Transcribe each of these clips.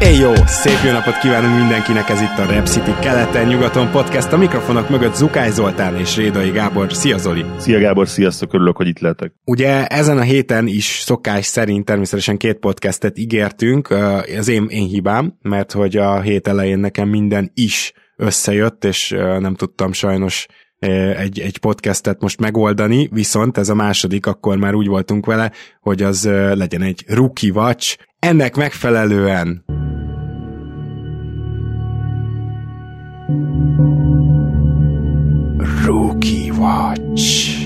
Éj jó! Szép jó napot kívánunk mindenkinek, ez itt a Rep City keleten-nyugaton podcast. A mikrofonok mögött Zukály Zoltán és Rédai Gábor. Szia Zoli! Szia Gábor, sziasztok, örülök, hogy itt lehetek. Ugye ezen a héten is szokás szerint természetesen két podcastet ígértünk, az én, én hibám, mert hogy a hét elején nekem minden is összejött, és nem tudtam sajnos egy, egy podcastet most megoldani, viszont ez a második, akkor már úgy voltunk vele, hogy az legyen egy rookie watch. Ennek megfelelően Rookie Watch.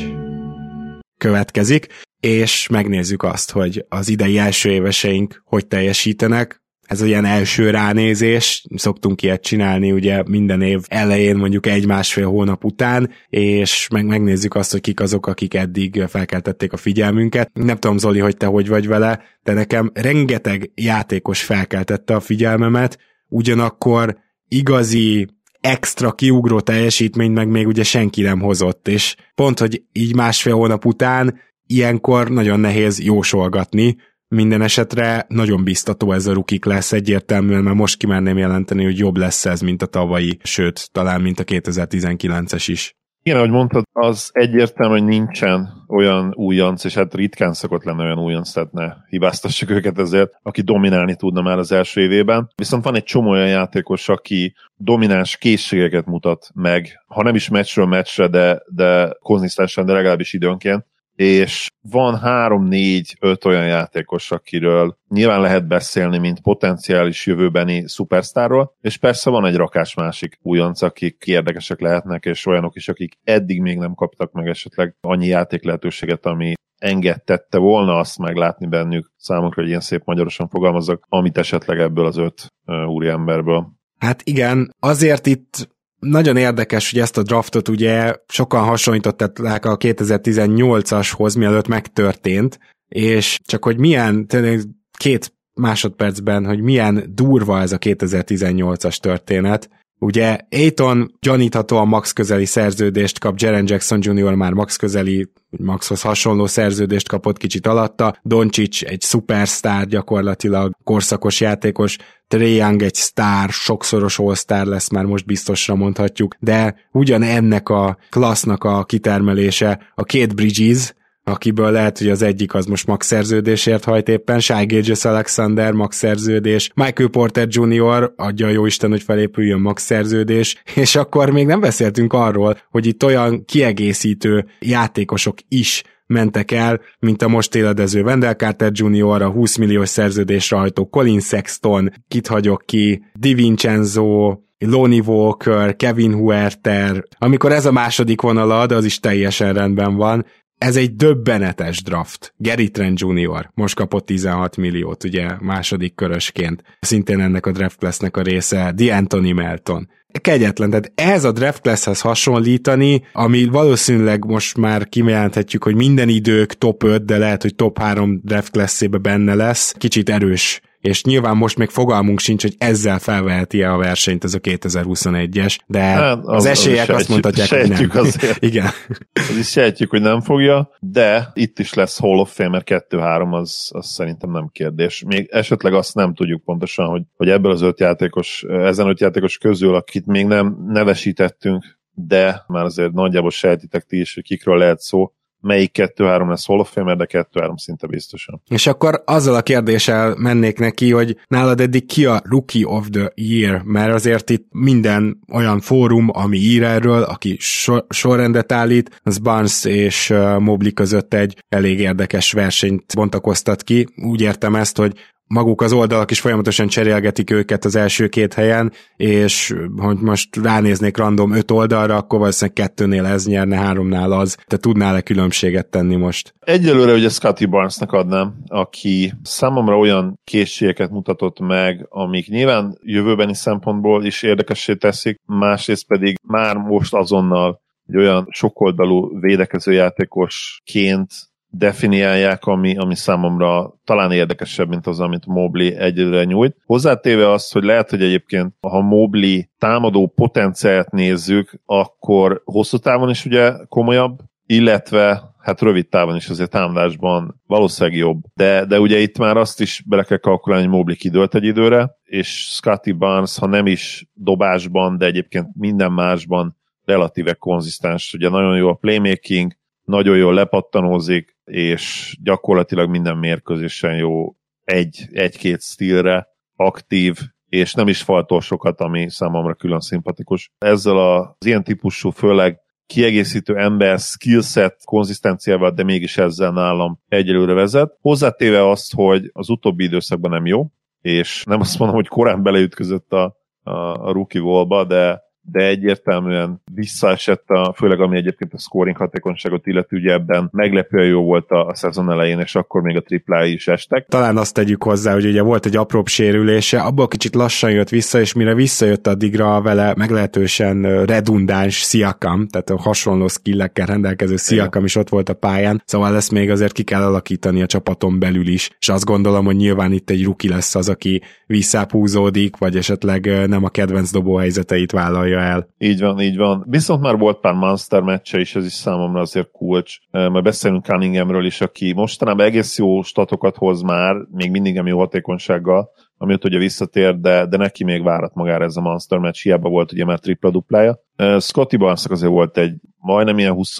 Következik, és megnézzük azt, hogy az idei első éveseink hogy teljesítenek, ez olyan első ránézés, szoktunk ilyet csinálni ugye minden év elején, mondjuk egy-másfél hónap után, és meg megnézzük azt, hogy kik azok, akik eddig felkeltették a figyelmünket. Nem tudom, Zoli, hogy te hogy vagy vele, de nekem rengeteg játékos felkeltette a figyelmemet, ugyanakkor igazi extra kiugró teljesítményt meg még ugye senki nem hozott, és pont, hogy így másfél hónap után ilyenkor nagyon nehéz jósolgatni, minden esetre nagyon biztató ez a rukik lesz egyértelműen, mert most kimerném jelenteni, hogy jobb lesz ez, mint a tavalyi, sőt, talán mint a 2019-es is. Igen, ahogy mondtad, az egyértelmű, hogy nincsen olyan újonc, és hát ritkán szokott lenni olyan újonc, tehát ne hibáztassuk őket ezért, aki dominálni tudna már az első évében. Viszont van egy csomó olyan játékos, aki domináns készségeket mutat meg, ha nem is meccsről meccsre, de, de konzisztensen, de legalábbis időnként, és van három, négy, öt olyan játékos, akiről nyilván lehet beszélni, mint potenciális jövőbeni szupersztárról, és persze van egy rakás másik újonc, akik érdekesek lehetnek, és olyanok is, akik eddig még nem kaptak meg esetleg annyi játék lehetőséget, ami engedtette volna azt meglátni bennük, számunkra, hogy ilyen szép magyarosan fogalmazok, amit esetleg ebből az öt úri emberből. Hát igen, azért itt nagyon érdekes, hogy ezt a draftot ugye sokan hasonlították a 2018-ashoz, mielőtt megtörtént, és csak hogy milyen, két másodpercben, hogy milyen durva ez a 2018-as történet, Ugye Aiton gyaníthatóan max közeli szerződést kap, Jaren Jackson Jr. már max közeli, maxhoz hasonló szerződést kapott kicsit alatta, Doncic egy szupersztár gyakorlatilag, korszakos játékos, Trey Young egy sztár, sokszoros all lesz, már most biztosra mondhatjuk, de ugyan ennek a klassznak a kitermelése a két Bridges, akiből lehet, hogy az egyik az most max szerződésért hajt éppen, Shy Gages Alexander max szerződés, Michael Porter Jr. adja a jó Isten, hogy felépüljön max szerződés, és akkor még nem beszéltünk arról, hogy itt olyan kiegészítő játékosok is mentek el, mint a most éledező Wendell Carter Jr., a 20 milliós szerződésre hajtó Colin Sexton, kit hagyok ki, DiVincenzo, Lonnie Walker, Kevin Huerter, amikor ez a második vonalad, az is teljesen rendben van, ez egy döbbenetes draft. Gary Trent Jr. most kapott 16 milliót, ugye második körösként. Szintén ennek a draft classnek a része, The Anthony Melton. Kegyetlen, tehát ez a draft classhez hasonlítani, ami valószínűleg most már kijelenthetjük, hogy minden idők top 5, de lehet, hogy top 3 draft classébe benne lesz. Kicsit erős és nyilván most még fogalmunk sincs, hogy ezzel felveheti-e a versenyt ez a 2021-es, de hát, az, az esélyek az azt mondhatják, hogy nem. Azért. Igen. Az is sejtjük, hogy nem fogja, de itt is lesz Hall of Fame, mert 2-3 az, az szerintem nem kérdés. Még esetleg azt nem tudjuk pontosan, hogy, hogy ebből az öt játékos, ezen öt játékos közül, akit még nem nevesítettünk, de már azért nagyjából sejtitek ti is, hogy kikről lehet szó, melyik 2-3 lesz Hall de 2-3 szinte biztosan. És akkor azzal a kérdéssel mennék neki, hogy nálad eddig ki a Rookie of the Year, mert azért itt minden olyan fórum, ami ír erről, aki sor- sorrendet állít, az Barnes és uh, Mobley között egy elég érdekes versenyt bontakoztat ki. Úgy értem ezt, hogy maguk az oldalak is folyamatosan cserélgetik őket az első két helyen, és hogy most ránéznék random öt oldalra, akkor valószínűleg kettőnél ez nyerne, háromnál az. Te tudnál-e különbséget tenni most? Egyelőre ugye Scotty Barnesnak adnám, aki számomra olyan készségeket mutatott meg, amik nyilván jövőbeni szempontból is érdekessé teszik, másrészt pedig már most azonnal egy olyan sokoldalú védekező játékosként definiálják, ami, ami számomra talán érdekesebb, mint az, amit Mobley egyedül nyújt. Hozzátéve azt, hogy lehet, hogy egyébként, ha Mobley támadó potenciált nézzük, akkor hosszú távon is ugye komolyabb, illetve hát rövid távon is azért támadásban valószínűleg jobb. De, de ugye itt már azt is bele kell kalkulálni, hogy Mobley kidőlt egy időre, és Scotty Barnes, ha nem is dobásban, de egyébként minden másban relatíve konzisztens. Ugye nagyon jó a playmaking, nagyon jól lepattanózik, és gyakorlatilag minden mérkőzésen jó egy, egy-két stílre, aktív, és nem is faltól sokat, ami számomra külön szimpatikus. Ezzel az ilyen típusú, főleg kiegészítő ember skillset konzisztenciával, de mégis ezzel nálam egyelőre vezet. Hozzátéve azt, hogy az utóbbi időszakban nem jó, és nem azt mondom, hogy korán beleütközött a, a, a rookie wallba, de de egyértelműen visszaesett, a, főleg ami egyébként a scoring hatékonyságot illeti, ugye ebben meglepően jó volt a, a szezon elején, és akkor még a triplái is estek. Talán azt tegyük hozzá, hogy ugye volt egy apróbb sérülése, abból kicsit lassan jött vissza, és mire visszajött addigra vele meglehetősen redundáns Siakam, tehát a hasonló skillekkel rendelkező Siakam is ott volt a pályán, szóval ezt még azért ki kell alakítani a csapaton belül is, és azt gondolom, hogy nyilván itt egy ruki lesz az, aki visszápúzódik, vagy esetleg nem a kedvenc dobó helyzeteit vállalja foglalja el. Így van, így van. Viszont már volt pár Monster meccse is, ez is számomra azért kulcs. Majd beszélünk Cunninghamről is, aki mostanában egész jó statokat hoz már, még mindig nem jó hatékonysággal, amiatt ugye visszatér, de, de neki még várat magára ez a Monster meccs, hiába volt ugye már tripla-duplája. Scotty Barnes azért volt egy majdnem ilyen 20,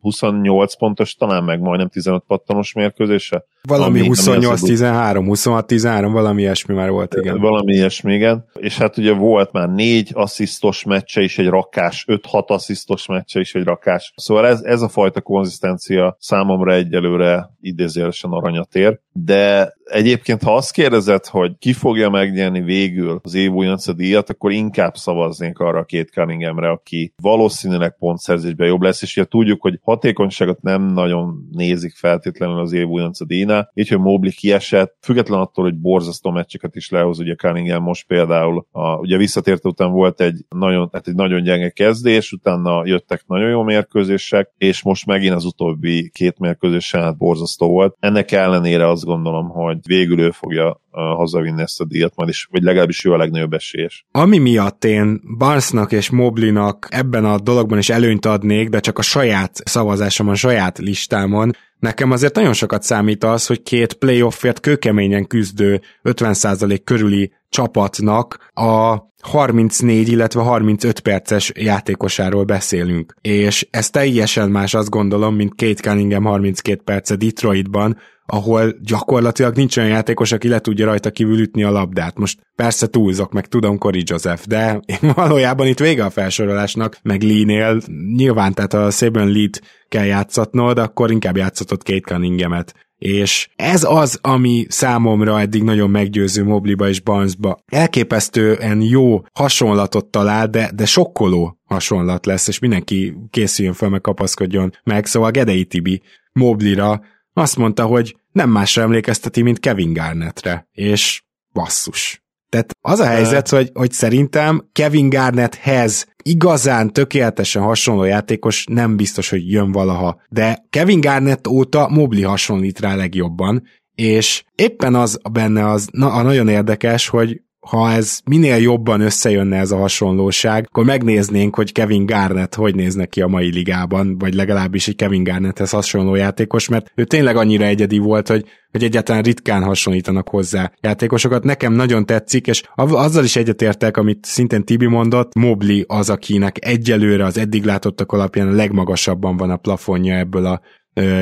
28 pontos, talán meg majdnem 15 pattanos mérkőzése. Valami 28-13, 26-13, valami ilyesmi már volt, igen. Valami ilyesmi, igen. És hát ugye volt már négy asszisztos meccse is egy rakás, 5-6 asszisztos meccse is egy rakás. Szóval ez, ez a fajta konzisztencia számomra egyelőre idézélesen aranyat ér. De egyébként, ha azt kérdezed, hogy ki fogja megnyerni végül az év újonca díjat, akkor inkább szavaznék arra a két Cunninghamre, aki valószínűleg pontszerzésben jobb lesz, és ugye tudjuk, hogy hatékonyságot nem nagyon nézik feltétlenül az év újonca díjnál, így, hogy Mobley kiesett, független attól, hogy borzasztó meccseket is lehoz, ugye Cunningham most például, a, ugye visszatért után volt egy nagyon, hát egy nagyon gyenge kezdés, utána jöttek nagyon jó mérkőzések, és most megint az utóbbi két mérkőzésen hát borzasztó volt. Ennek ellenére azt gondolom, hogy végül ő fogja hazavinni ezt a díjat majd is, vagy legalábbis ő a legnagyobb esélyes. Ami miatt én Barnesnak és Moblinak ebben a dologban is előnyt adnék, de csak a saját szavazásomon, a saját listámon, Nekem azért nagyon sokat számít az, hogy két playoffért kőkeményen küzdő 50% körüli csapatnak a 34, illetve 35 perces játékosáról beszélünk. És ez teljesen más azt gondolom, mint Kate Cunningham 32 perce Detroitban, ahol gyakorlatilag nincs olyan játékos, aki le tudja rajta kívül ütni a labdát. Most persze túlzok, meg tudom Cory Joseph, de valójában itt vége a felsorolásnak, meg Lee-nél nyilván, tehát a Saban Lead kell játszatnod, akkor inkább játszatod Kate Cunninghamet. És ez az, ami számomra eddig nagyon meggyőző Mobliba és Barnesba. Elképesztően jó hasonlatot talál, de, de sokkoló hasonlat lesz, és mindenki készüljön fel, meg kapaszkodjon meg. Szóval Gedei Tibi Moblira azt mondta, hogy nem másra emlékezteti, mint Kevin Garnettre, és basszus. Tehát az a helyzet, hogy, hogy szerintem Kevin Garnetthez igazán tökéletesen hasonló játékos nem biztos, hogy jön valaha. De Kevin Garnett óta Mobli hasonlít rá legjobban, és éppen az benne az na, a nagyon érdekes, hogy ha ez minél jobban összejönne ez a hasonlóság, akkor megnéznénk, hogy Kevin Garnett hogy néz neki a mai ligában, vagy legalábbis egy Kevin Garnetthez hasonló játékos, mert ő tényleg annyira egyedi volt, hogy hogy egyáltalán ritkán hasonlítanak hozzá játékosokat. Nekem nagyon tetszik, és azzal is egyetértek, amit szintén Tibi mondott, Mobli az, akinek egyelőre az eddig látottak alapján a legmagasabban van a plafonja ebből a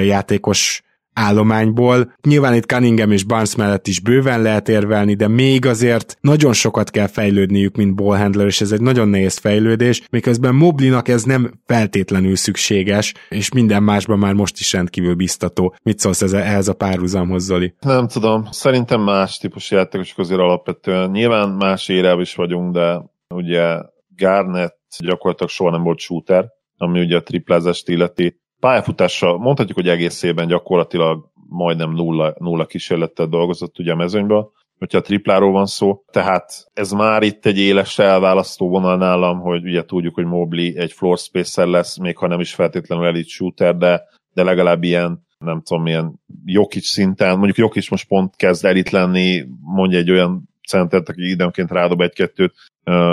játékos állományból. Nyilván itt Cunningham és Barnes mellett is bőven lehet érvelni, de még azért nagyon sokat kell fejlődniük, mint ballhandler, és ez egy nagyon nehéz fejlődés, miközben Moblinak ez nem feltétlenül szükséges, és minden másban már most is rendkívül biztató. Mit szólsz ez, ehhez a párhuzamhoz, Zoli? Nem tudom, szerintem más típusú játékosok azért alapvetően. Nyilván más érában is vagyunk, de ugye Garnett gyakorlatilag soha nem volt shooter, ami ugye a triplázást illeti pályafutása mondhatjuk, hogy egészében gyakorlatilag majdnem nulla, nulla kísérlettel dolgozott ugye a mezőnyben, hogyha a tripláról van szó. Tehát ez már itt egy éles elválasztó vonal nálam, hogy ugye tudjuk, hogy Mobley egy floor spacer lesz, még ha nem is feltétlenül elite shooter, de, de legalább ilyen nem tudom, milyen Jokic szinten, mondjuk Jokic most pont kezd elit lenni, mondja egy olyan centert, aki időnként rádob egy-kettőt,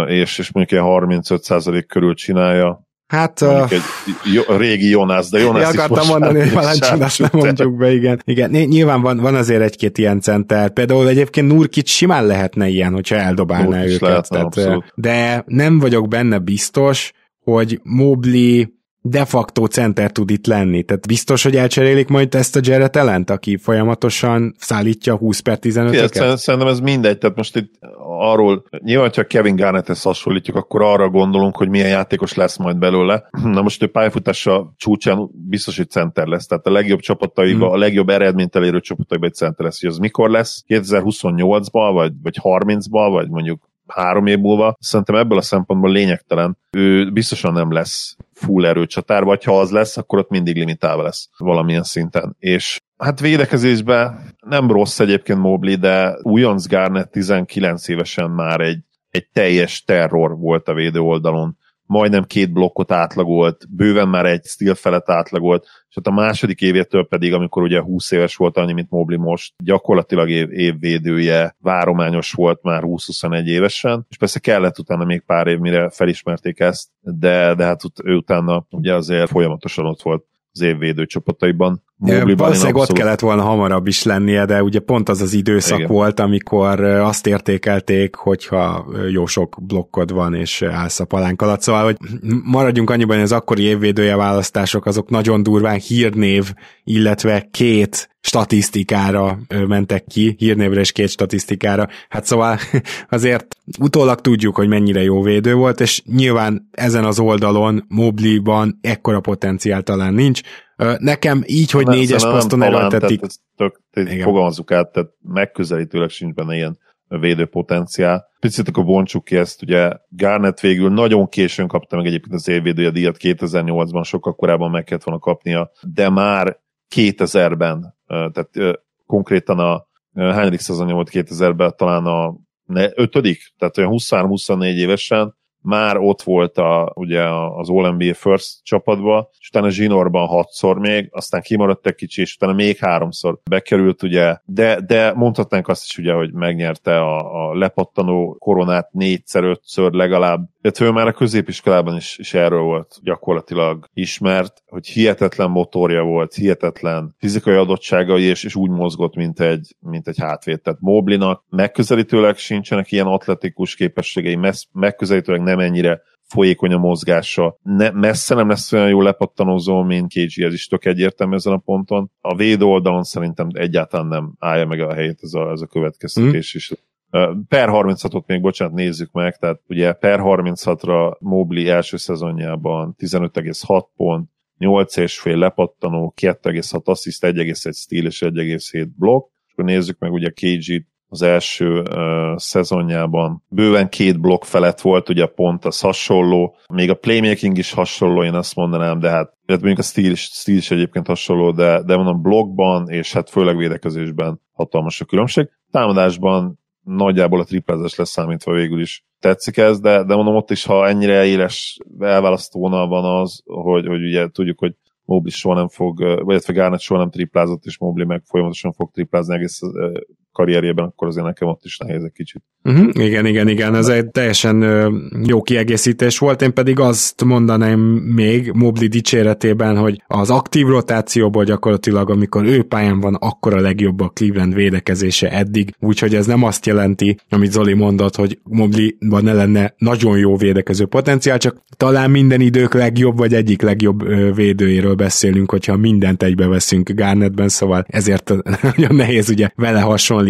és, és mondjuk ilyen 35% körül csinálja, Hát... Uh, egy régi Jonas, de Jonas is akartam mondani, hogy Valancsinas nem mondjuk be, igen. igen. Nyilván van, van azért egy-két ilyen center. Például egyébként Nurkit simán lehetne ilyen, hogyha eldobálná őket. Lehetne, tehát, de nem vagyok benne biztos, hogy Mobley de facto center tud itt lenni. Tehát biztos, hogy elcserélik majd ezt a Jared Ellent, aki folyamatosan szállítja 20 per 15 öket? Szerintem ez mindegy, tehát most itt arról, nyilván, ha Kevin Garnetthez hasonlítjuk, akkor arra gondolunk, hogy milyen játékos lesz majd belőle. Na most ő pályafutása csúcsán biztos, hogy center lesz, tehát a legjobb csapataiba, hmm. a legjobb eredményt elérő csapataiba egy center lesz. Hogy az mikor lesz? 2028-ban, vagy, vagy 30-ban, vagy mondjuk három év múlva, szerintem ebből a szempontból lényegtelen. Ő biztosan nem lesz full erőcsatár, vagy ha az lesz, akkor ott mindig limitálva lesz valamilyen szinten. És hát védekezésben nem rossz egyébként Mobley, de újonc Garnett 19 évesen már egy, egy teljes terror volt a védő oldalon majdnem két blokkot átlagolt, bőven már egy stíl felett átlagolt, és ott a második évétől pedig, amikor ugye 20 éves volt annyi, mint Mobley most, gyakorlatilag év, évvédője, várományos volt már 20-21 évesen, és persze kellett utána még pár év, mire felismerték ezt, de, de hát ő utána ugye azért folyamatosan ott volt az évvédő csapataiban. Valószínűleg ott kellett volna hamarabb is lennie, de ugye pont az az időszak Igen. volt, amikor azt értékelték, hogyha jó sok blokkod van, és állsz a palánk alatt. Szóval, hogy maradjunk annyiban, hogy az akkori évvédője választások azok nagyon durván hírnév, illetve két statisztikára mentek ki, hírnévre és két statisztikára. Hát szóval azért utólag tudjuk, hogy mennyire jó védő volt, és nyilván ezen az oldalon Mobley-ban ekkora potenciál talán nincs, Nekem így, hogy négyes poszton erőltetik. Fogalmazzuk át, tehát megközelítőleg sincs benne ilyen védőpotenciál. Picit akkor bontsuk ki ezt, ugye Garnett végül nagyon későn kapta meg egyébként az évvédője díjat 2008-ban, sokkal korábban meg kellett volna kapnia, de már 2000-ben, tehát konkrétan a hányadik szezonja volt 2000-ben, talán a ötödik, tehát olyan 23-24 évesen már ott volt a, ugye az All-NBA First csapatba, és utána Zsinorban hatszor még, aztán kimaradt egy kicsi, és utána még háromszor bekerült, ugye, de, de mondhatnánk azt is, ugye, hogy megnyerte a, a lepattanó koronát négyszer, ötször legalább, illetve ő már a középiskolában is, is erről volt gyakorlatilag ismert, hogy hihetetlen motorja volt, hihetetlen fizikai adottságai, és, és úgy mozgott, mint egy, mint egy hátvéd. Tehát Moblinak megközelítőleg sincsenek ilyen atletikus képességei, megközelítőleg ennyire folyékony a mozgása. Ne, messze nem lesz olyan jó lepattanozó, mint KG, ez is tök egyértelmű ezen a ponton. A védő oldalon szerintem egyáltalán nem állja meg a helyét ez a, ez a következtetés mm. is. Per 36-ot még, bocsánat, nézzük meg, tehát ugye per 36-ra Mobley első szezonjában 15,6 pont, 8,5 lepattanó, 2,6 assziszt, 1,1 stíl és 1,7 blokk. És akkor nézzük meg ugye KG az első uh, szezonjában. Bőven két blokk felett volt, ugye pont az hasonló, még a playmaking is hasonló, én azt mondanám, de hát illetve mondjuk a stíl is, stíl is egyébként hasonló, de, de mondom blokkban, és hát főleg védekezésben hatalmas a különbség. Támadásban nagyjából a triplázás lesz számítva végül is. Tetszik ez, de, de mondom ott is, ha ennyire éles elválasztó vonal van az, hogy, hogy ugye tudjuk, hogy Mobley soha nem fog, vagy illetve Garnett soha nem triplázott, és Mobley meg folyamatosan fog triplázni egész karrierjében, akkor azért nekem ott is nehéz egy kicsit. Uh-huh, igen, igen, igen, ez egy teljesen jó kiegészítés volt, én pedig azt mondanám még Mobley dicséretében, hogy az aktív rotációból gyakorlatilag, amikor ő pályán van, akkor a legjobb a Cleveland védekezése eddig, úgyhogy ez nem azt jelenti, amit Zoli mondott, hogy Mobley-ban ne lenne nagyon jó védekező potenciál, csak talán minden idők legjobb, vagy egyik legjobb védőjéről beszélünk, hogyha mindent egybe veszünk Garnettben, szóval ezért nagyon nehéz ugye vele hasonlítani.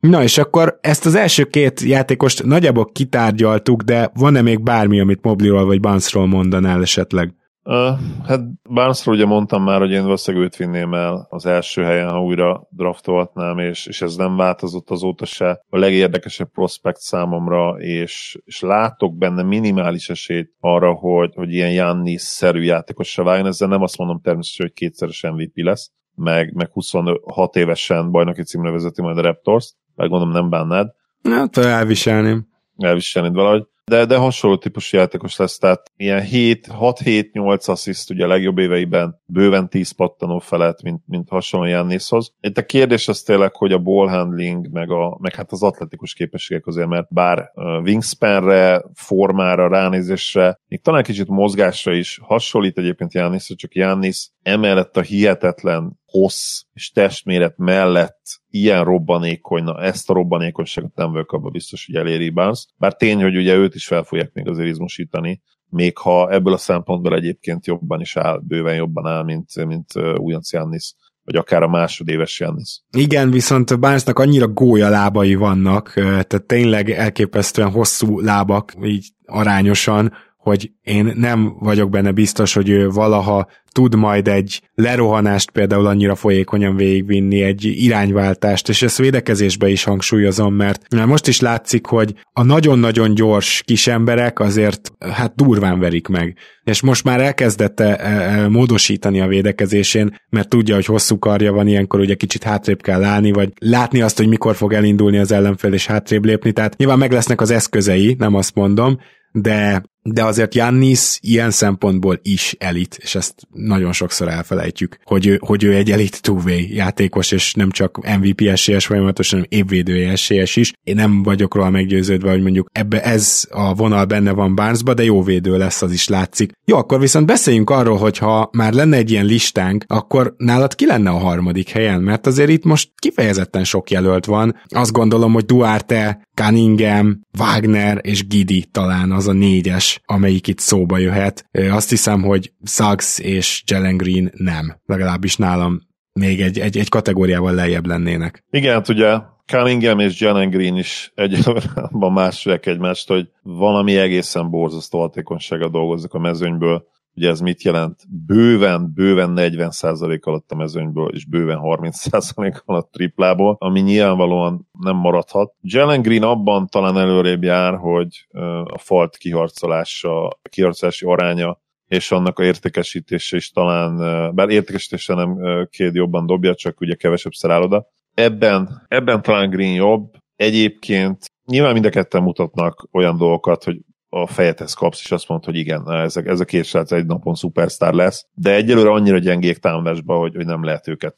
Na és akkor ezt az első két játékost nagyjából kitárgyaltuk, de van-e még bármi, amit Mobliról vagy Barnesról mondanál esetleg? Uh, hát Barnesról ugye mondtam már, hogy én valószínűleg őt vinném el az első helyen, ha újra draftolhatnám, és, és ez nem változott azóta se. A legérdekesebb prospekt számomra, és, és látok benne minimális esélyt arra, hogy, hogy ilyen Jannis-szerű játékossá váljon. Ezzel nem azt mondom természetesen, hogy kétszeres MVP lesz, meg, meg 26 évesen bajnoki címre vezeti majd a Raptors, meg gondolom nem bánnád. Hát elviselném. Elviselnéd valahogy de, de hasonló típusú játékos lesz, tehát ilyen 6-7-8 assziszt ugye a legjobb éveiben bőven 10 pattanó felett, mint, mint hasonló Jannishoz. Itt a kérdés az tényleg, hogy a ball handling, meg, a, meg hát az atletikus képességek azért, mert bár wingspanre, formára, ránézésre, még talán kicsit mozgásra is hasonlít egyébként Jannisra, csak Jannis emellett a hihetetlen hossz és testméret mellett ilyen robbanékony, na ezt a robbanékonyságot nem vagyok abban biztos, hogy eléri Barnes. Bár tény, hogy ugye őt is fel fogják még azért izmosítani, még ha ebből a szempontból egyébként jobban is áll, bőven jobban áll, mint, mint újonc Jannis vagy akár a másodéves Jannis. Igen, viszont Barnesnak annyira gólya lábai vannak, tehát tényleg elképesztően hosszú lábak, így arányosan, hogy én nem vagyok benne biztos, hogy ő valaha tud majd egy lerohanást például annyira folyékonyan végigvinni, egy irányváltást, és ezt védekezésbe is hangsúlyozom, mert most is látszik, hogy a nagyon-nagyon gyors kis emberek azért hát durván verik meg. És most már elkezdette e, e, módosítani a védekezésén, mert tudja, hogy hosszú karja van, ilyenkor ugye kicsit hátrébb kell állni, vagy látni azt, hogy mikor fog elindulni az ellenfél és hátrébb lépni, tehát nyilván meg lesznek az eszközei, nem azt mondom, de, de azért Jannis ilyen szempontból is elit, és ezt nagyon sokszor elfelejtjük, hogy ő, hogy ő egy elit two játékos, és nem csak MVP esélyes folyamatosan, hanem évvédője esélyes is. Én nem vagyok róla meggyőződve, hogy mondjuk ebbe ez a vonal benne van Barnesba, de jó védő lesz, az is látszik. Jó, akkor viszont beszéljünk arról, hogy ha már lenne egy ilyen listánk, akkor nálad ki lenne a harmadik helyen? Mert azért itt most kifejezetten sok jelölt van. Azt gondolom, hogy Duarte, Cunningham, Wagner és Gidi talán az a négyes, amelyik itt szóba jöhet. Azt hiszem, hogy Suggs és Jalen Green nem. Legalábbis nálam még egy, egy, egy kategóriával lejjebb lennének. Igen, hát ugye Cunningham és Jalen Green is egyébként másolják egymást, hogy valami egészen borzasztó hatékonysága dolgozik a mezőnyből. Ugye ez mit jelent? Bőven, bőven 40% alatt a mezőnyből, és bőven 30% alatt triplából, ami nyilvánvalóan nem maradhat. Jalen Green abban talán előrébb jár, hogy a falt kiharcolása, kiharcolási aránya és annak a értékesítése is talán, bár értékesítése nem két jobban dobja, csak ugye kevesebb szeráll oda. Ebben, ebben talán Green jobb. Egyébként nyilván mind a ketten mutatnak olyan dolgokat, hogy a fejedhez kapsz, és azt mondod, hogy igen, ez, ez a két srác egy napon szupersztár lesz, de egyelőre annyira gyengék támadásba, hogy, hogy nem lehet őket,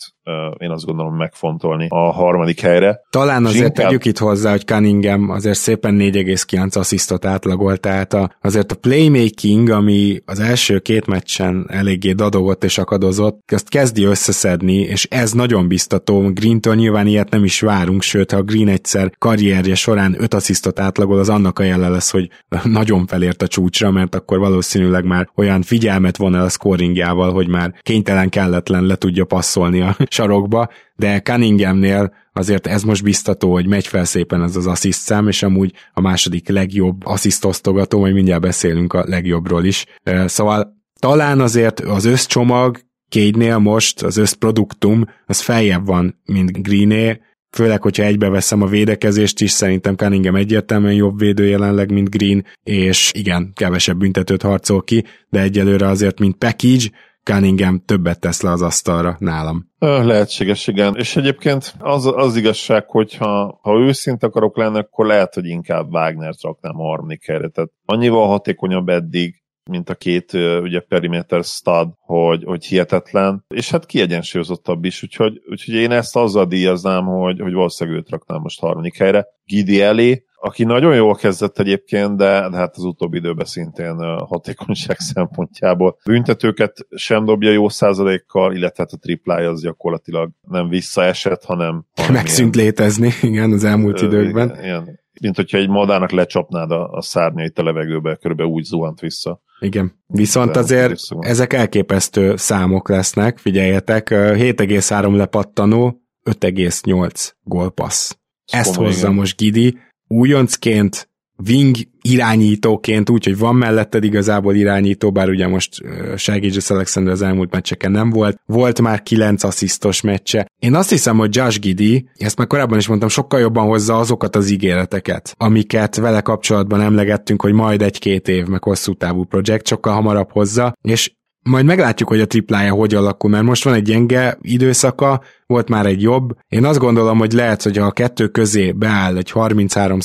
én azt gondolom, megfontolni a harmadik helyre. Talán azért inkább... tegyük itt hozzá, hogy Cunningham azért szépen 4,9 asszisztot átlagolt, tehát a, azért a playmaking, ami az első két meccsen eléggé dadogott és akadozott, ezt kezdi összeszedni, és ez nagyon biztató. Green-től nyilván ilyet nem is várunk, sőt, ha Green egyszer karrierje során 5 asszisztot átlagol, az annak a jele lesz, hogy nagyon felért a csúcsra, mert akkor valószínűleg már olyan figyelmet von el a scoringjával, hogy már kénytelen kelletlen le tudja passzolni a sarokba, de Cunninghamnél azért ez most biztató, hogy megy fel szépen ez az assziszt szám, és amúgy a második legjobb assziszt osztogató, majd mindjárt beszélünk a legjobbról is. Szóval talán azért az összcsomag Kédnél most az összproduktum az feljebb van, mint Greené, főleg, hogyha egybeveszem a védekezést is, szerintem Cunningham egyértelműen jobb védő jelenleg, mint Green, és igen, kevesebb büntetőt harcol ki, de egyelőre azért, mint package, Cunningham többet tesz le az asztalra nálam. Lehetséges, igen. És egyébként az, az igazság, hogy ha, ha őszinte akarok lenni, akkor lehet, hogy inkább Wagner-t raknám a harmadik helyre. Tehát annyival hatékonyabb eddig, mint a két ugye perimeter stud, hogy, hogy hihetetlen, és hát kiegyensúlyozottabb is, úgyhogy, úgyhogy én ezt azzal díjaznám, hogy, hogy valószínűleg őt raknám most harmadik helyre. Gidi elé, aki nagyon jól kezdett egyébként, de, de hát az utóbbi időben szintén hatékonyság szempontjából. Büntetőket sem dobja jó százalékkal, illetve hát a triplája az gyakorlatilag nem visszaesett, hanem... hanem Megszűnt ilyen, létezni, igen, az elmúlt ö, időkben. Igen, ilyen, mint hogyha egy madárnak lecsapnád a, a szárnyait a levegőbe, körülbelül úgy zuhant vissza. Igen. Viszont azért ezek elképesztő számok lesznek, figyeljetek, 7,3 lepattanó, 5,8 gólpassz. Ezt hozza igen. most Gidi, újoncként wing irányítóként, úgyhogy van melletted igazából irányító, bár ugye most uh, Shaggy Alexander az elmúlt meccseken nem volt. Volt már kilenc asszisztos meccse. Én azt hiszem, hogy Josh Giddy, ezt már korábban is mondtam, sokkal jobban hozza azokat az ígéreteket, amiket vele kapcsolatban emlegettünk, hogy majd egy-két év, meg hosszú távú projekt, sokkal hamarabb hozza, és majd meglátjuk, hogy a triplája hogy alakul, mert most van egy gyenge időszaka, volt már egy jobb. Én azt gondolom, hogy lehet, hogy a kettő közé beáll egy 33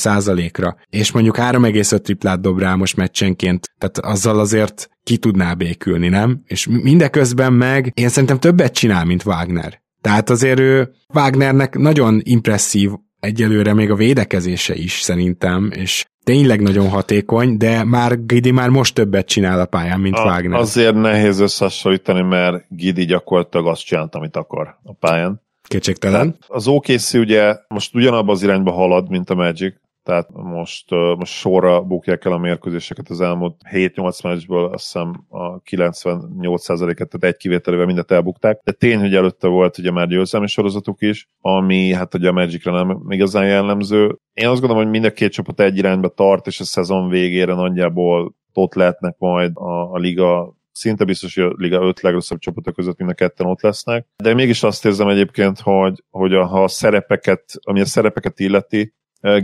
ra és mondjuk 3,5 triplát dob rá most meccsenként, tehát azzal azért ki tudná békülni, nem? És mindeközben meg én szerintem többet csinál, mint Wagner. Tehát azért ő Wagnernek nagyon impresszív egyelőre még a védekezése is szerintem, és tényleg nagyon hatékony, de már Gidi már most többet csinál a pályán, mint a, Wagner. Azért nehéz összehasonlítani, mert Gidi gyakorlatilag azt csinált, amit akar a pályán. Kétségtelen. Az OKC ugye most ugyanabban az irányba halad, mint a Magic, tehát most, most sorra bukják el a mérkőzéseket az elmúlt 7-8 meccsből, azt hiszem a 98%-et, tehát egy kivételével mindet elbukták, de tény, hogy előtte volt ugye már győzelmi sorozatuk is, ami hát ugye a Magicre nem igazán jellemző. Én azt gondolom, hogy mind a két csapat egy irányba tart, és a szezon végére nagyjából ott lehetnek majd a, a liga szinte biztos, hogy a liga öt legrosszabb csapatok között mind a ketten ott lesznek. De mégis azt érzem egyébként, hogy, hogy a, ha a szerepeket, ami a szerepeket illeti,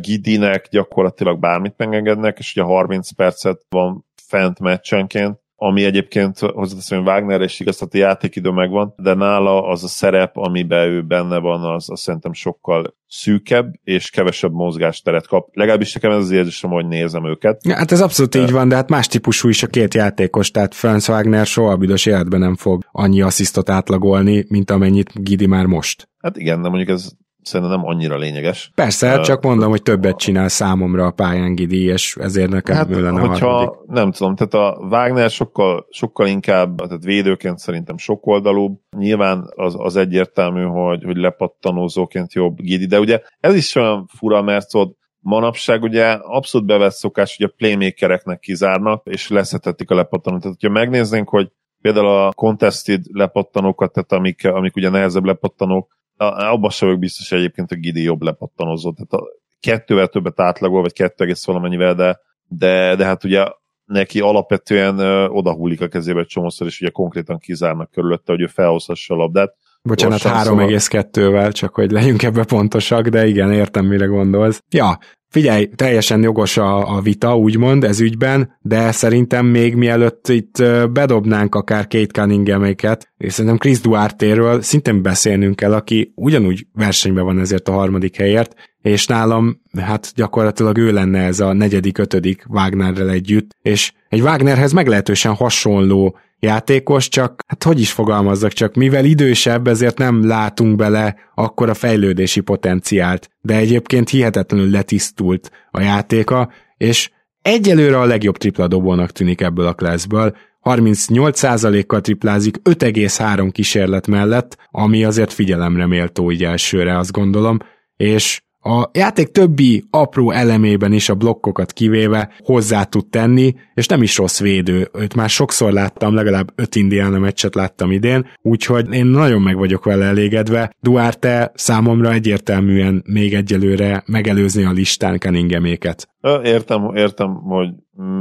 Gidinek gyakorlatilag bármit megengednek, és ugye 30 percet van fent meccsenként, ami egyébként hozzáteszem, hogy Wagner és igaz, a játékidő megvan, de nála az a szerep, amiben ő benne van, az, az szerintem sokkal szűkebb, és kevesebb mozgásteret kap. Legalábbis nekem ez az érzésem, hogy nézem őket. Ja, hát ez abszolút így van, de hát más típusú is a két játékos, tehát Franz Wagner soha büdös életben nem fog annyi asszisztot átlagolni, mint amennyit Gidi már most. Hát igen, de mondjuk ez szerintem nem annyira lényeges. Persze, uh, csak mondom, hogy többet csinál számomra a pályán Gidi, és ezért nekem hát, lenne hogyha, harmadik. Nem tudom, tehát a Wagner sokkal, sokkal inkább, tehát védőként szerintem sokoldalúbb. Nyilván az, az egyértelmű, hogy, hogy lepattanózóként jobb Gidi, de ugye ez is olyan fura, mert szóval manapság ugye abszolút bevett szokás, hogy a playmakereknek kizárnak, és leszetettik a lepattanót. Tehát, hogyha megnéznénk, hogy például a contested lepattanókat, tehát amik, amik ugye nehezebb lepattanók, abban sem vagyok biztos, hogy egyébként a Gidi jobb lepattanozó. Tehát a kettővel többet átlagol, vagy kettő egész valamennyivel, de, de, de hát ugye neki alapvetően ö, odahullik a kezébe egy csomószor, és ugye konkrétan kizárnak körülötte, hogy ő felhozhassa a labdát. Bocsánat, 3,2-vel, csak hogy legyünk ebbe pontosak, de igen, értem, mire gondolsz. Ja, Figyelj, teljesen jogos a, a vita, úgymond, ez ügyben, de szerintem még mielőtt itt bedobnánk akár Kate Cunningham-éket, és szerintem Chris Duarte-ről szintén beszélnünk kell, aki ugyanúgy versenyben van ezért a harmadik helyért, és nálam hát gyakorlatilag ő lenne ez a negyedik, ötödik Wagnerrel együtt, és egy Wagnerhez meglehetősen hasonló játékos, csak hát hogy is fogalmazzak, csak mivel idősebb, ezért nem látunk bele akkor a fejlődési potenciált, de egyébként hihetetlenül letisztult a játéka, és egyelőre a legjobb tripla dobónak tűnik ebből a klasszből, 38%-kal triplázik 5,3 kísérlet mellett, ami azért figyelemre méltó így elsőre, azt gondolom, és a játék többi apró elemében is a blokkokat kivéve hozzá tud tenni, és nem is rossz védő. Őt már sokszor láttam, legalább öt Indiana meccset láttam idén, úgyhogy én nagyon meg vagyok vele elégedve. Duarte számomra egyértelműen még egyelőre megelőzni a listán Cunninghaméket. Értem, értem, hogy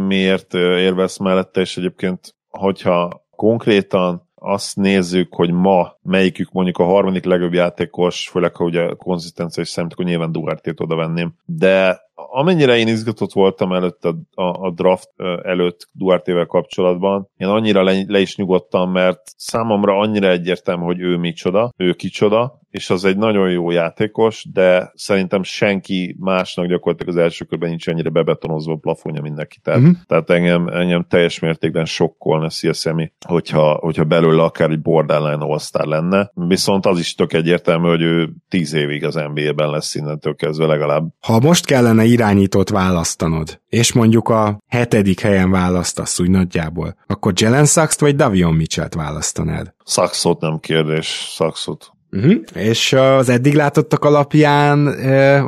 miért érvesz mellette, és egyébként, hogyha konkrétan azt nézzük, hogy ma melyikük mondjuk a harmadik legjobb játékos, főleg ha ugye konzisztencia is számít, akkor nyilván Duarte-t oda venném. De amennyire én izgatott voltam előtt a, a, a draft előtt Duarte-vel kapcsolatban, én annyira le, le is nyugodtam, mert számomra annyira egyértelmű, hogy ő micsoda, ő kicsoda, és az egy nagyon jó játékos, de szerintem senki másnak gyakorlatilag az első körben nincs ennyire bebetonozva a plafonja mindenki. Tehát, uh-huh. tehát engem, engem teljes mértékben sokkolna Szilszemi, hogyha, hogyha belőle akár egy borderline all lenne. Viszont az is tök egyértelmű, hogy ő tíz évig az NBA-ben lesz innentől kezdve legalább. Ha most kellene irányítót választanod, és mondjuk a hetedik helyen választasz úgy nagyjából, akkor Jelen Sachs-t vagy Davion Mitchell-t választanád? Saxot nem kérdés, Saxot. Uh-huh. És az eddig látottak alapján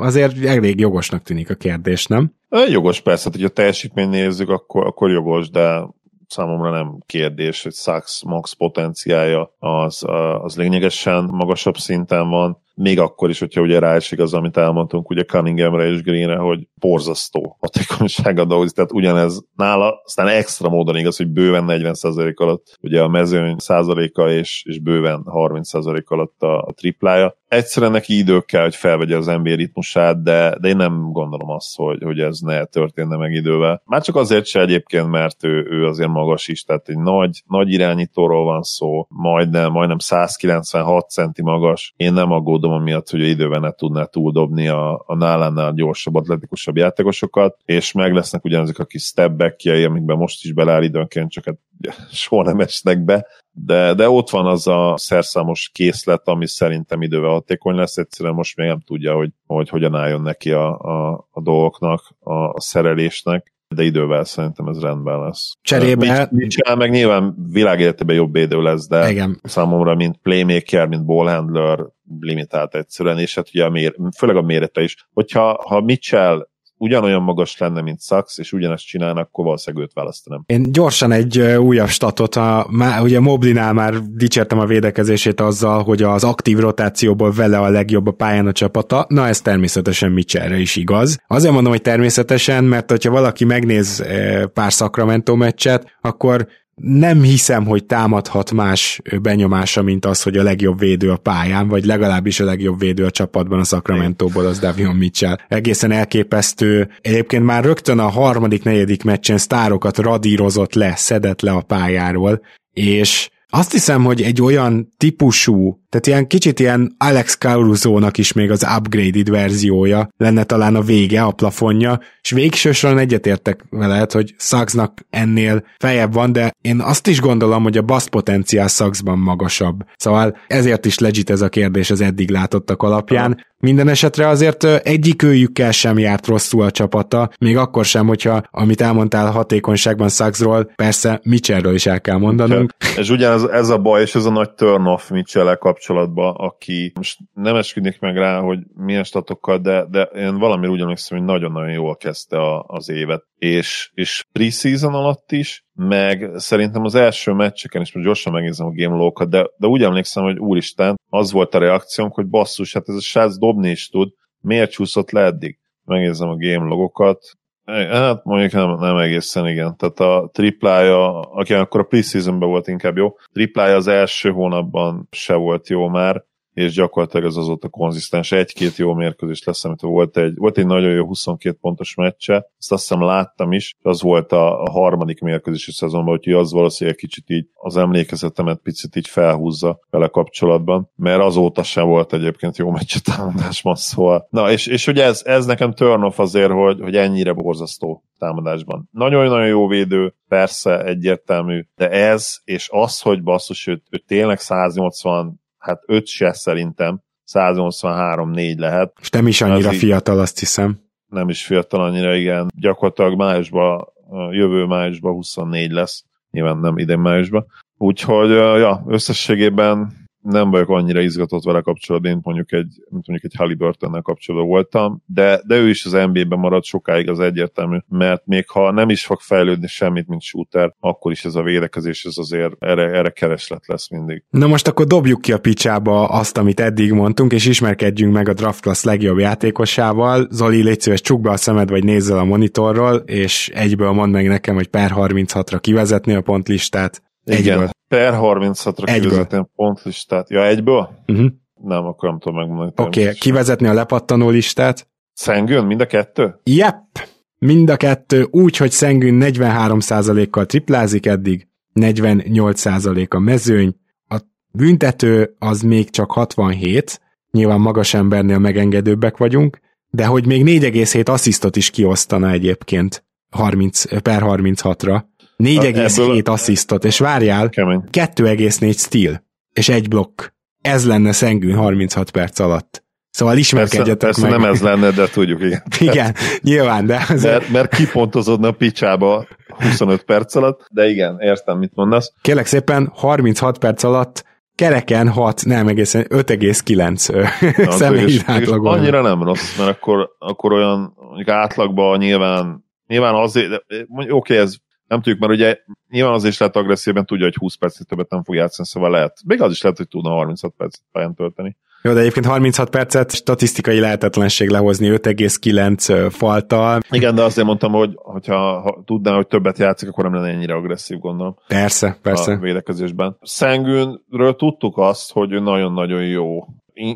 azért elég jogosnak tűnik a kérdés, nem? Jogos persze, hát, hogy a teljesítményt nézzük, akkor, akkor jogos, de számomra nem kérdés, hogy Sachs max potenciája az, az lényegesen magasabb szinten van. Még akkor is, hogyha ugye ráesik az, amit elmondtunk ugye Cunninghamre és Greenre, hogy borzasztó hatékonysága dolgozik, tehát ugyanez nála, aztán extra módon igaz, hogy bőven 40% alatt ugye a mezőny százaléka és, és bőven 30% alatt a, a triplája. Egyszerűen neki idő kell, hogy felvegye az NBA ritmusát, de, de én nem gondolom azt, hogy, hogy ez ne történne meg idővel. Már csak azért se egyébként, mert ő, ő azért magas is, tehát egy nagy, nagy irányítóról van szó, majdnem, majdnem 196 centi magas. Én nem aggódom amiatt, hogy időben ne tudná túldobni a, a nálánál gyorsabb, atletikusabb játékosokat, és meg lesznek ugyanazok a kis stepbackjei, amikben most is beláll időnként, csak hát soha nem esnek be, de, de ott van az a szerszámos készlet, ami szerintem idővel hatékony lesz, egyszerűen most még nem tudja, hogy, hogy hogyan álljon neki a, a, a dolgoknak, a, a szerelésnek, de idővel szerintem ez rendben lesz. Cserébe... Mitchell meg nyilván világéletében jobb védő lesz, de Igen. számomra mint playmaker, mint ballhandler limitált egyszerűen, és hát ugye a mér, főleg a mérete is. Hogyha ha Mitchell ugyanolyan magas lenne, mint Sachs, és ugyanezt csinálnak, akkor valószínűleg őt választanám. Én gyorsan egy újabb statot, a, má, ugye Moblinál már dicsértem a védekezését azzal, hogy az aktív rotációból vele a legjobb a pályán a csapata, na ez természetesen Mitchellre is igaz. Azért mondom, hogy természetesen, mert hogyha valaki megnéz pár Sacramento meccset, akkor nem hiszem, hogy támadhat más benyomása, mint az, hogy a legjobb védő a pályán, vagy legalábbis a legjobb védő a csapatban a Sacramento-ból az Davion Mitchell. Egészen elképesztő. Egyébként már rögtön a harmadik, negyedik meccsen sztárokat radírozott le, szedett le a pályáról, és azt hiszem, hogy egy olyan típusú, tehát ilyen kicsit ilyen Alex Caruso-nak is még az upgraded verziója lenne talán a vége, a plafonja, és végsősoron egyetértek vele, hogy Suggsnak ennél fejebb van, de én azt is gondolom, hogy a basz potenciál Suggsban magasabb. Szóval ezért is legit ez a kérdés az eddig látottak alapján. Minden esetre azért egyik őjükkel sem járt rosszul a csapata, még akkor sem, hogyha amit elmondtál hatékonyságban Suggsról, persze Mitchellről is el kell mondanunk. És ugyanez ez a baj, és ez a nagy turn-off mitchell kapcsolatban, aki most nem esküdnék meg rá, hogy milyen statokkal, de, de én valami úgy emlékszem, hogy nagyon-nagyon jól kezdte a, az évet. És, és preseason alatt is, meg szerintem az első meccseken is, most gyorsan megnézem a game lókat, de, de úgy emlékszem, hogy úristen, az volt a reakciónk, hogy basszus, hát ez a srác dobni is tud, miért csúszott le eddig? Megnézem a game logokat, Hát mondjuk nem, nem egészen igen. Tehát a triplája, aki akkor a preseasonben volt inkább jó, triplája az első hónapban se volt jó már, és gyakorlatilag ez azóta konzisztens. Egy-két jó mérkőzés lesz, amit volt egy, volt egy nagyon jó 22 pontos meccse, ezt azt hiszem láttam is, az volt a, a harmadik mérkőzési szezonban, úgyhogy az valószínűleg kicsit így az emlékezetemet picit így felhúzza vele kapcsolatban, mert azóta sem volt egyébként jó meccse támadásban, szóval. Na, és, és ugye ez, ez nekem turn off azért, hogy, hogy ennyire borzasztó támadásban. Nagyon-nagyon jó védő, persze egyértelmű, de ez, és az, hogy basszus, ő, ő tényleg 180 hát 5 se szerintem, 183-4 lehet. És nem is annyira Ez fiatal, azt hiszem. Nem is fiatal annyira, igen. Gyakorlatilag májusban, jövő májusban 24 lesz, nyilván nem idén májusban. Úgyhogy, ja, összességében nem vagyok annyira izgatott vele kapcsolatban, mint mondjuk egy, mint mondjuk egy Halliburtonnel kapcsolatban voltam, de, de ő is az NBA-ben marad sokáig az egyértelmű, mert még ha nem is fog fejlődni semmit, mint shooter, akkor is ez a védekezés, ez azért erre, erre kereslet lesz mindig. Na most akkor dobjuk ki a picsába azt, amit eddig mondtunk, és ismerkedjünk meg a Draft Class legjobb játékosával. Zoli, légy szíves, csukd be a szemed, vagy nézzel a monitorról, és egyből mondd meg nekem, hogy per 36-ra kivezetni a pontlistát. Egyből. Per 36-ra kivezetni a pontlistát. Ja, egyből? Uh-huh. Nem, akkor nem tudom megmondani. Oké, okay, kivezetni a lepattanó listát. Szengőn, mind a kettő? Yep, mind a kettő, úgy, hogy Szengőn 43%-kal triplázik eddig, 48% a mezőny, a büntető az még csak 67, nyilván magas embernél megengedőbbek vagyunk, de hogy még 4,7 asszisztot is kiosztana egyébként 30, per 36-ra, 4,7 asszisztot, és várjál, 2,4 steal, és egy blokk. Ez lenne Szengűn 36 perc alatt. Szóval ismerkedjetek persze, meg. Persze nem ez lenne, de tudjuk, igen. igen, nyilván, de... Azért... Mert, mert kipontozódna a picsába 25 perc alatt, de igen, értem, mit mondasz. Kérlek szépen, 36 perc alatt kereken 6, nem egészen 5,9 személyi átlagol. Annyira nem rossz, mert akkor, akkor olyan mondjuk átlagban nyilván, nyilván azért, oké, okay, ez nem tudjuk, mert ugye nyilván az is lehet agresszívben tudja, hogy 20 percet többet nem fog játszani, szóval lehet. Még az is lehet, hogy tudna 36 percet pályán tölteni. Jó, de egyébként 36 percet statisztikai lehetetlenség lehozni 5,9 faltal. Igen, de azért mondtam, hogy hogyha ha tudná, hogy többet játszik, akkor nem lenne ennyire agresszív, gondolom. Persze, persze. A védekezésben. Szengűnről tudtuk azt, hogy ő nagyon-nagyon jó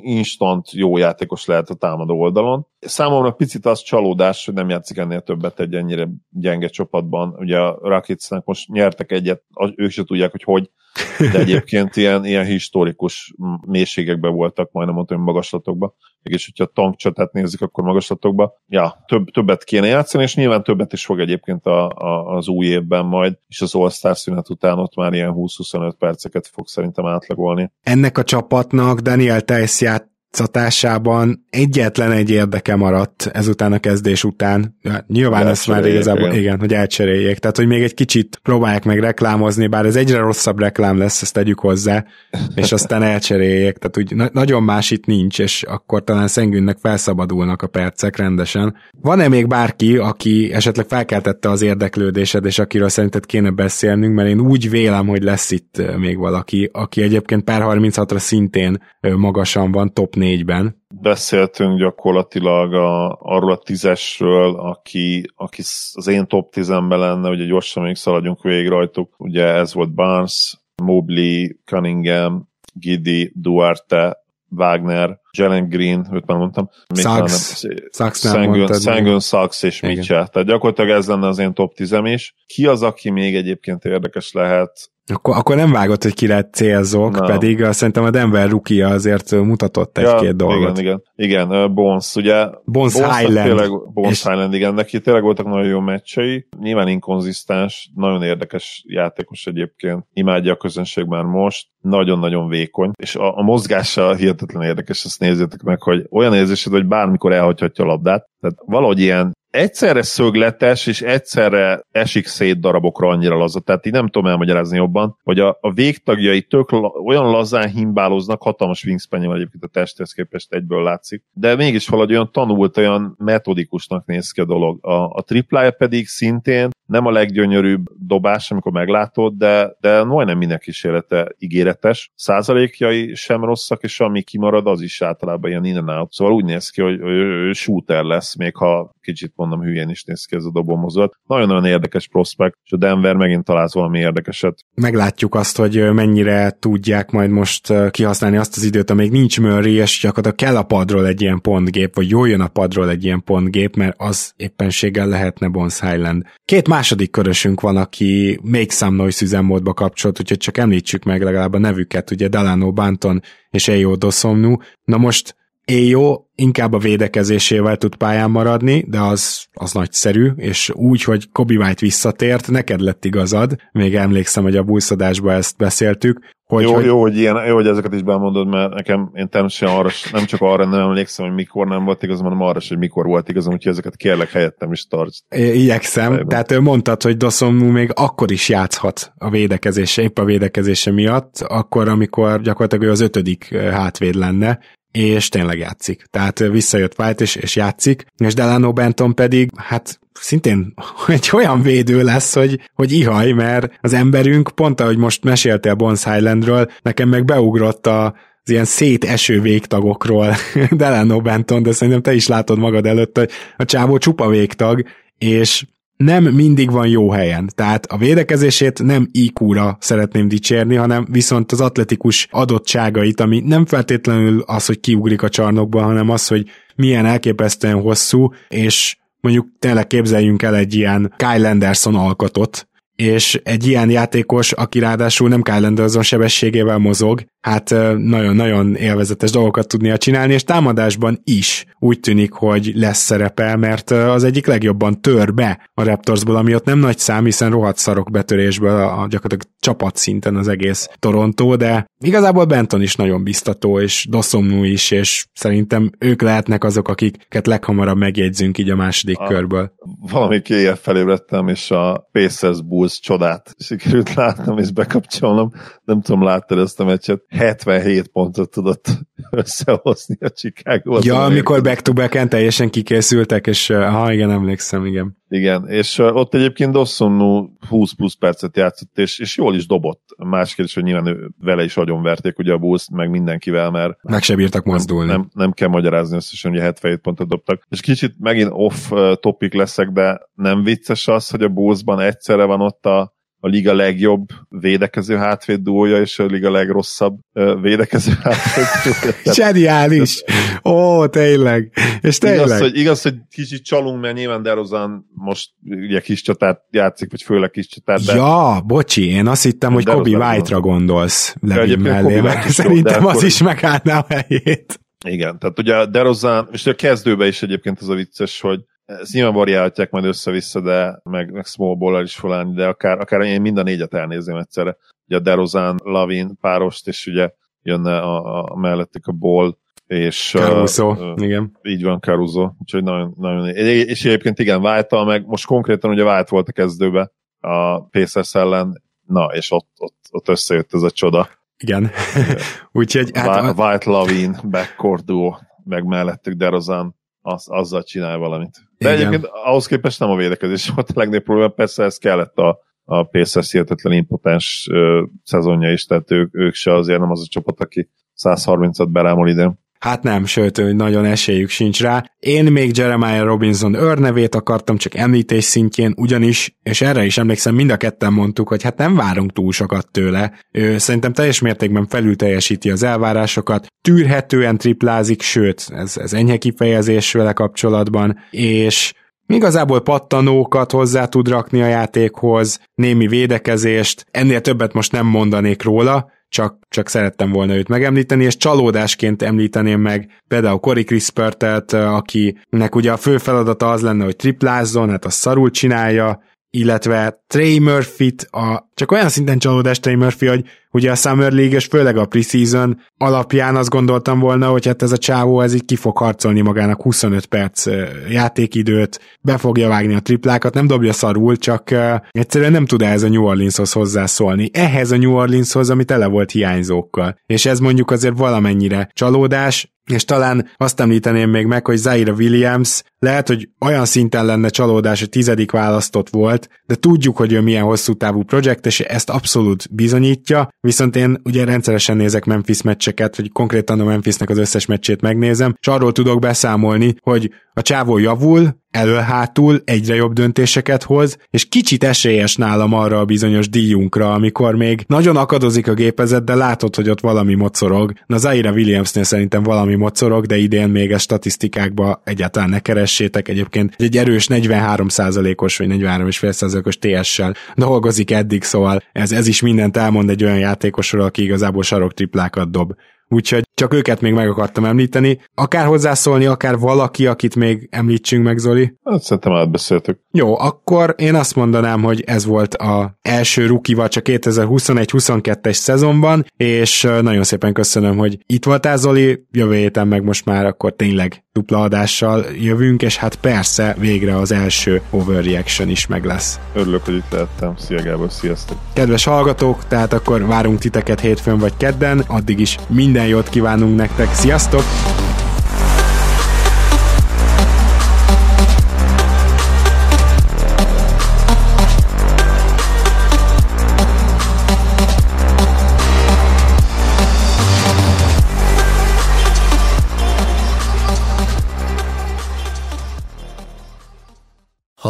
instant jó játékos lehet a támadó oldalon. Számomra picit az csalódás, hogy nem játszik ennél többet egy ennyire gyenge csapatban. Ugye a Rocketsnek most nyertek egyet, ők se tudják, hogy hogy, de egyébként ilyen, ilyen historikus mélységekben voltak, majdnem mondtam, hogy magaslatokban. Mégis, hogyha tankcsatát nézik, akkor magaslatokba. Ja, több, többet kéne játszani, és nyilván többet is fog egyébként a, a, az új évben majd, és az All-Star szünet után ott már ilyen 20-25 perceket fog szerintem átlagolni. Ennek a csapatnak Daniel Tejsz játszatásában egyetlen egy érdeke maradt ezután a kezdés után. Nyilván ezt már igazából, igen. igen, hogy elcseréljék. Tehát, hogy még egy kicsit próbálják meg reklámozni, bár ez egyre rosszabb reklám lesz, ezt tegyük hozzá, és aztán elcseréljék. Tehát úgy na- nagyon más itt nincs, és akkor talán Szengünnek felszabadulnak a percek rendesen. Van-e még bárki, aki esetleg felkeltette az érdeklődésed, és akiről szerinted kéne beszélnünk, mert én úgy vélem, hogy lesz itt még valaki, aki egyébként per 36-ra szintén magasan van, top négyben. Beszéltünk gyakorlatilag a, arról a tízesről, aki, aki az én top tízemben lenne, ugye gyorsan még szaladjunk végig rajtuk. Ugye ez volt Barnes, Mobley, Cunningham, Giddy, Duarte, Wagner, Jalen Green, őt már mondtam. Sachs, Sangun, Sachs és Mitchell. Tehát gyakorlatilag ez lenne az én top 10 is. Ki az, aki még egyébként érdekes lehet? Akkor, akkor nem vágott, hogy ki lett célzók, no. pedig szerintem a Denver rukia azért mutatott egy-két ja, dolgot. Igen, igen. Igen, Bones, ugye? Bones, Bones Highland. Tényleg, Bones és... Highland, igen, neki tényleg voltak nagyon jó meccsei. Nyilván inkonzisztens, nagyon érdekes játékos egyébként. Imádja a közönség már most. Nagyon-nagyon vékony, és a, a mozgása hihetetlen érdekes, ezt nézzétek meg, hogy olyan érzésed, hogy bármikor elhagyhatja a labdát. Tehát valahogy ilyen egyszerre szögletes, és egyszerre esik szét darabokra annyira laza. Tehát így nem tudom elmagyarázni jobban, hogy a, a végtagjai tök la, olyan lazán himbáloznak, hatalmas wingspan egyébként a testhez képest egyből látszik, de mégis valahogy olyan tanult, olyan metodikusnak néz ki a dolog. A, a triplája pedig szintén nem a leggyönyörűbb dobás, amikor meglátod, de, de majdnem minden kísérlete ígéretes. Százalékjai sem rosszak, és ami kimarad, az is általában ilyen in and out. Szóval úgy néz ki, hogy ő, ő shooter lesz, még ha kicsit mondom hülyén is néz ki ez a dobomozat. Nagyon-nagyon érdekes prospekt, és a Denver megint talált valami érdekeset. Meglátjuk azt, hogy mennyire tudják majd most kihasználni azt az időt, amíg nincs Murray, és gyakorlatilag kell a padról egy ilyen pontgép, vagy jól jön a padról egy ilyen pontgép, mert az éppenséggel lehetne Bones Highland. Két második körösünk van, aki Make Some Noise üzemmódba kapcsolt, úgyhogy csak említsük meg legalább a nevüket, ugye Delano Banton és Ejo Dosomnu. Na most Éjó inkább a védekezésével tud pályán maradni, de az, az nagyszerű, és úgy, hogy Kobe White visszatért, neked lett igazad, még emlékszem, hogy a búszadásban ezt beszéltük, hogy, jó, hogy... Jó, hogy ilyen, jó, hogy ezeket is bemondod, mert nekem én természetesen arra, nem csak arra nem emlékszem, hogy mikor nem volt igazam, hanem arra hogy mikor volt igazam, úgyhogy ezeket kérlek helyettem is tarts. Igyekszem, Fejben. tehát ő mondtad, hogy Doszomú még akkor is játszhat a védekezése, épp a védekezése miatt, akkor, amikor gyakorlatilag ő az ötödik hátvéd lenne, és tényleg játszik. Tehát visszajött White, és, és játszik, és Delano Benton pedig, hát szintén egy olyan védő lesz, hogy, hogy ihaj, mert az emberünk, pont ahogy most meséltél Bones Highlandről, nekem meg beugrott a, az ilyen széteső végtagokról Delano Benton, de szerintem te is látod magad előtt, hogy a csávó csupa végtag, és nem mindig van jó helyen. Tehát a védekezését nem IQ-ra szeretném dicsérni, hanem viszont az atletikus adottságait, ami nem feltétlenül az, hogy kiugrik a csarnokba, hanem az, hogy milyen elképesztően hosszú, és mondjuk tényleg képzeljünk el egy ilyen Kyle Anderson alkotot, és egy ilyen játékos, aki ráadásul nem Kyle Anderson sebességével mozog, hát nagyon-nagyon élvezetes dolgokat tudnia csinálni, és támadásban is úgy tűnik, hogy lesz szerepe, mert az egyik legjobban tör be a Raptorsból, ami ott nem nagy szám, hiszen rohadt szarok betörésből a, a gyakorlatilag csapat szinten az egész Toronto, de igazából Benton is nagyon biztató, és Dossomnu is, és szerintem ők lehetnek azok, akiket leghamarabb megjegyzünk így a második a, körből. Valami éjjel felébredtem, és a Pacers Bulls csodát sikerült látnom és bekapcsolnom. Nem tudom, láttad ezt a meccset. 77 pontot tudott összehozni a Chicago. Ja, amikor back-to-back-en teljesen kikészültek, és ha igen, emlékszem, igen. Igen, és ott egyébként Dossonu 20 plusz percet játszott, és, és jól is dobott. Más kérdés, hogy nyilván ő, vele is agyonverték ugye a bulls meg mindenkivel, mert meg se bírtak mozdulni. Nem, nem, nem kell magyarázni összesen, hogy 77 pontot dobtak. És kicsit megint off topic leszek, de nem vicces az, hogy a Bullsban egyszerre van ott a a liga legjobb védekező hátvéd duója, és a liga legrosszabb védekező hátvéd. Zseniális! Ó, tényleg! És tényleg. Igaz, hogy, igaz, hogy kicsit csalunk, mert nyilván Derozan most ugye kis csatát játszik, vagy főleg kis csatát. De... Ja, bocsi, én azt hittem, hogy Kobe White-ra gondolsz Levin mellé, mert szerintem az is megállná a helyét. Igen, tehát ugye Derozan, és a kezdőben is egyébként az a vicces, hogy ezt nyilván variálhatják majd össze-vissza, de meg, meg small ball is felállni, de akár, akár én mind a négyet elnézem egyszerre. Ugye a Derozán, Lavin párost, és ugye jönne a, a mellettük a ball, és... Caruso, uh, igen. Így van, Caruso, úgyhogy nagyon, nagyon... És egyébként igen, válta meg most konkrétan ugye vált volt a kezdőbe a Pacers ellen, na, és ott, ott, ott összejött ez a csoda. Igen. úgyhogy... Hát, White Lavin, backcourt duo, meg mellettük Derozan, az, azzal csinál valamit. De Igen. egyébként ahhoz képest nem a védekezés volt a legnagyobb probléma, persze ez kellett a, a Pacers hihetetlen impotens uh, szezonja is, tehát ők, ők se azért nem az a csapat, aki 130-at berámol idén. Hát nem, sőt, nagyon esélyük sincs rá. Én még Jeremiah Robinson őrnevét akartam, csak említés szintjén, ugyanis, és erre is emlékszem, mind a ketten mondtuk, hogy hát nem várunk túl sokat tőle. Ő szerintem teljes mértékben felül teljesíti az elvárásokat, tűrhetően triplázik, sőt, ez, ez enyhe kifejezés vele kapcsolatban, és Igazából pattanókat hozzá tud rakni a játékhoz, némi védekezést, ennél többet most nem mondanék róla, csak, csak szerettem volna őt megemlíteni, és csalódásként említeném meg például Cory Crispertet, akinek ugye a fő feladata az lenne, hogy triplázzon, hát azt szarul csinálja, illetve Trey Murphy-t, a, csak olyan szinten csalódás Trey Murphy, hogy ugye a Summer League és főleg a preseason alapján azt gondoltam volna, hogy hát ez a csávó ez így ki fog harcolni magának 25 perc játékidőt, be fogja vágni a triplákat, nem dobja szarul, csak egyszerűen nem tud ehhez a New Orleanshoz hozzászólni. Ehhez a New Orleanshoz, ami tele volt hiányzókkal. És ez mondjuk azért valamennyire csalódás, és talán azt említeném még meg, hogy Zaire Williams lehet, hogy olyan szinten lenne csalódás, hogy tizedik választott volt, de tudjuk, hogy ő milyen hosszú távú projekt, és ezt abszolút bizonyítja, viszont én ugye rendszeresen nézek Memphis meccseket, vagy konkrétan a Memphisnek az összes meccsét megnézem, és arról tudok beszámolni, hogy a csávó javul, elő-hátul egyre jobb döntéseket hoz, és kicsit esélyes nálam arra a bizonyos díjunkra, amikor még nagyon akadozik a gépezet, de látod, hogy ott valami mocorog. Na Zaire Williamsnél szerintem valami mocorog, de idén még a statisztikákba egyáltalán ne keressétek. Egyébként egy erős 43%-os vagy 43,5%-os TS-sel dolgozik eddig, szóval ez, ez is mindent elmond egy olyan játékosról, aki igazából sarok triplákat dob. Úgyhogy csak őket még meg akartam említeni. Akár hozzászólni, akár valaki, akit még említsünk meg, Zoli. Hát szerintem átbeszéltük. Jó, akkor én azt mondanám, hogy ez volt a első ruki csak 2021-22-es szezonban, és nagyon szépen köszönöm, hogy itt voltál, Zoli. Jövő héten meg most már akkor tényleg dupla adással jövünk, és hát persze végre az első overreaction is meg lesz. Örülök, hogy itt lehettem. Szia Gábor, sziasztok! Kedves hallgatók, tehát akkor várunk titeket hétfőn vagy kedden, addig is minden jót kívánunk nektek, sziasztok!